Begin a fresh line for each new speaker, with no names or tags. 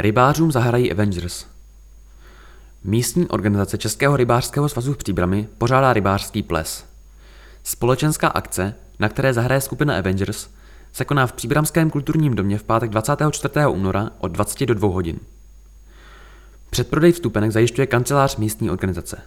Rybářům zahrají Avengers. Místní organizace Českého rybářského svazu v Příbrami pořádá rybářský ples. Společenská akce, na které zahraje skupina Avengers, se koná v Příbramském kulturním domě v pátek 24. února od 20 do 2 hodin. Předprodej vstupenek zajišťuje kancelář místní organizace.